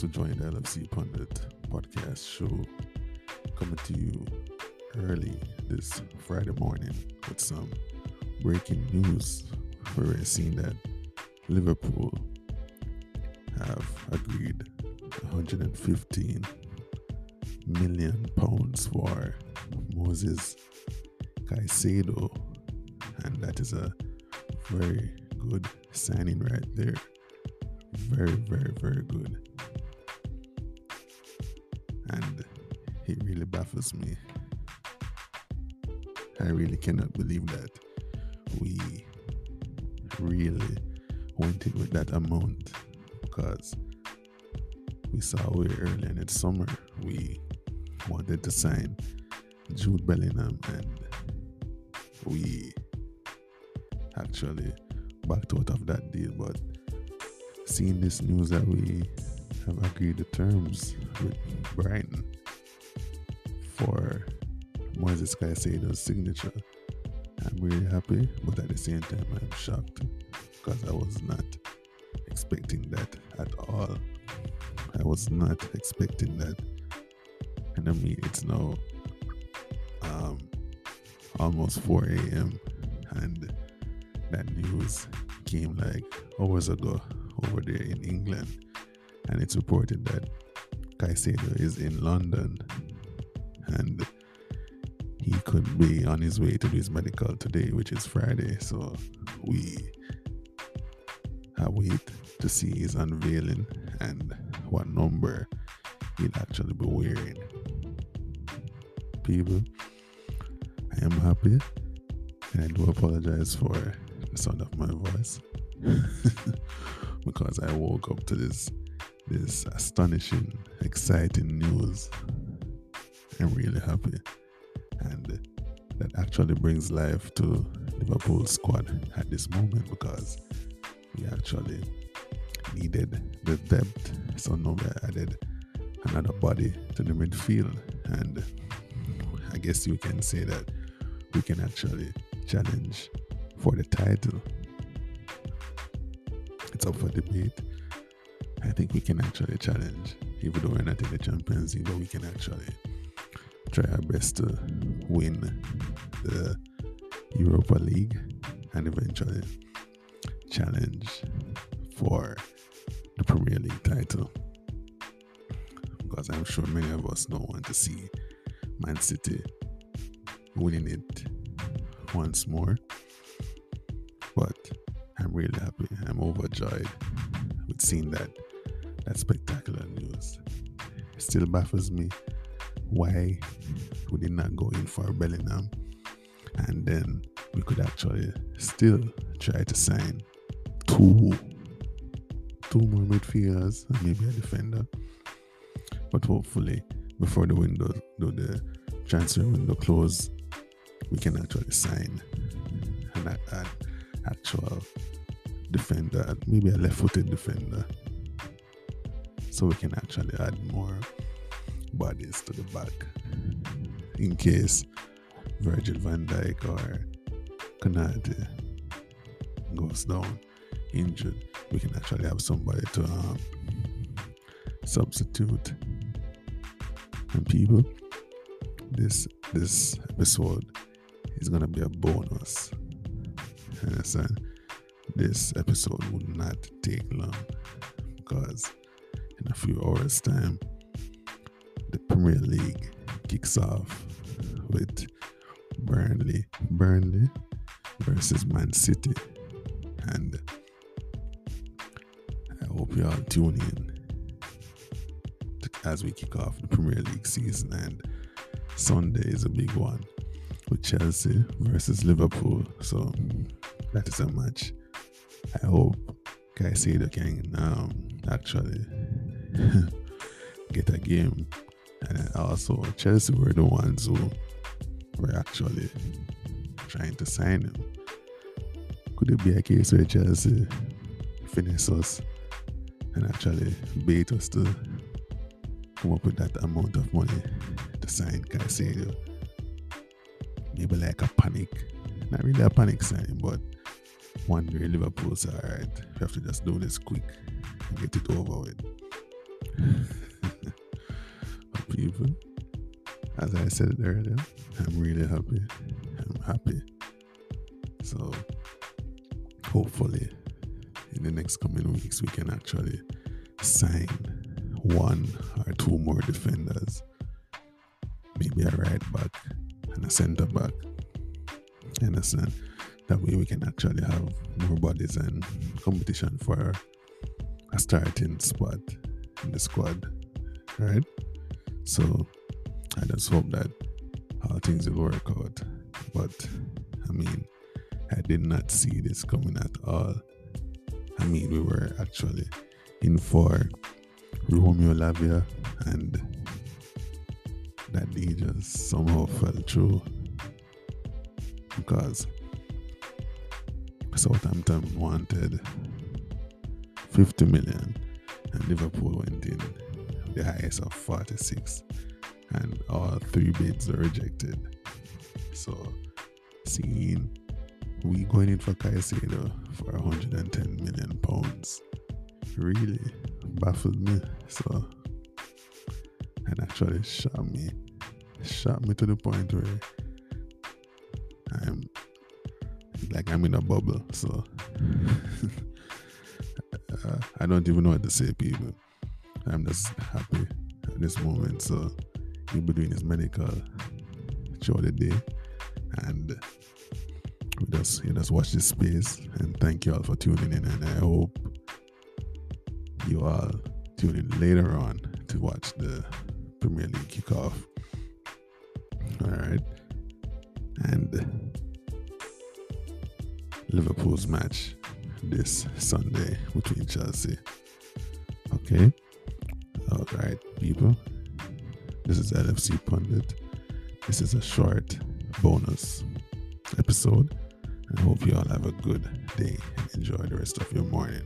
For joining the LFC Pundit podcast show. Coming to you early this Friday morning with some breaking news. We're seeing that Liverpool have agreed 115 million pounds for Moises Caicedo, and that is a very good signing right there. Very, very, very good. It really baffles me. I really cannot believe that we really went in with that amount because we saw way early in the summer we wanted to sign Jude Bellingham and we actually backed out of that deal. But seeing this news that we have agreed the terms with Brighton for Moises Caicedo's signature, I'm really happy. But at the same time, I'm shocked because I was not expecting that at all. I was not expecting that. And I mean, it's now um, almost 4 a.m. and that news came like hours ago over there in England. And it's reported that Caicedo is in London and he could be on his way to do his medical today, which is Friday. So we wait to see his unveiling and what number he'll actually be wearing. People, I am happy and I do apologize for the sound of my voice because I woke up to this this astonishing, exciting news. I'm really happy, and uh, that actually brings life to Liverpool squad at this moment because we actually needed the depth. So now we added another body to the midfield, and I guess you can say that we can actually challenge for the title. It's up for debate. I think we can actually challenge, even though we're not in the Champions League, but we can actually try our best to win the Europa League and eventually challenge for the Premier League title. Because I'm sure many of us don't want to see Man City winning it once more. But I'm really happy. I'm overjoyed with seeing that that spectacular news. It still baffles me why we did not go in for Bellingham and then we could actually still try to sign two two more midfielders and maybe a defender. But hopefully before the window do the transfer window close we can actually sign an, an actual defender, maybe a left footed defender. So we can actually add more bodies to the back in case Virgil van Dijk or Konate goes down injured. We can actually have somebody to um, substitute. And people, this this episode is gonna be a bonus. Understand? This episode would not take long because in a few hours' time, the Premier League kicks off with Burnley, Burnley versus Man City, and I hope you all tune in as we kick off the Premier League season. And Sunday is a big one with Chelsea versus Liverpool. So that is a match. I hope Caicedo can um, actually get a game. And also, Chelsea were the ones who were actually trying to sign him. Could it be a case where Chelsea finesse us and actually bait us to come up with that amount of money to sign Caicedo? Maybe like a panic. Not really a panic sign, but one day Liverpool say, alright, we have to just do this quick and get it over with. People, as I said earlier, I'm really happy. I'm happy. So hopefully in the next coming weeks we can actually sign one or two more defenders. Maybe a right back and a centre back. You understand? That way we can actually have more bodies and competition for a starting spot in the squad. Right? So I just hope that how things will work out. But I mean, I did not see this coming at all. I mean, we were actually in for Romeo Lavia, and that he just somehow fell through because Southampton wanted 50 million and Liverpool went in the highest of 46 and all three bids were rejected. So seeing we going in for Caicedo for 110 million pounds really baffled me. So and actually shot me. Shot me to the point where I'm like I'm in a bubble. So uh, I don't even know what to say, people. I'm just happy at this moment. So he'll be doing his medical throughout the day. And we just you just watch this space and thank you all for tuning in and I hope you all tune in later on to watch the Premier League kickoff. Alright. And Liverpool's match this Sunday between Chelsea. Okay. Right, people. This is LFC Pundit. This is a short bonus episode. I hope you all have a good day and enjoy the rest of your morning.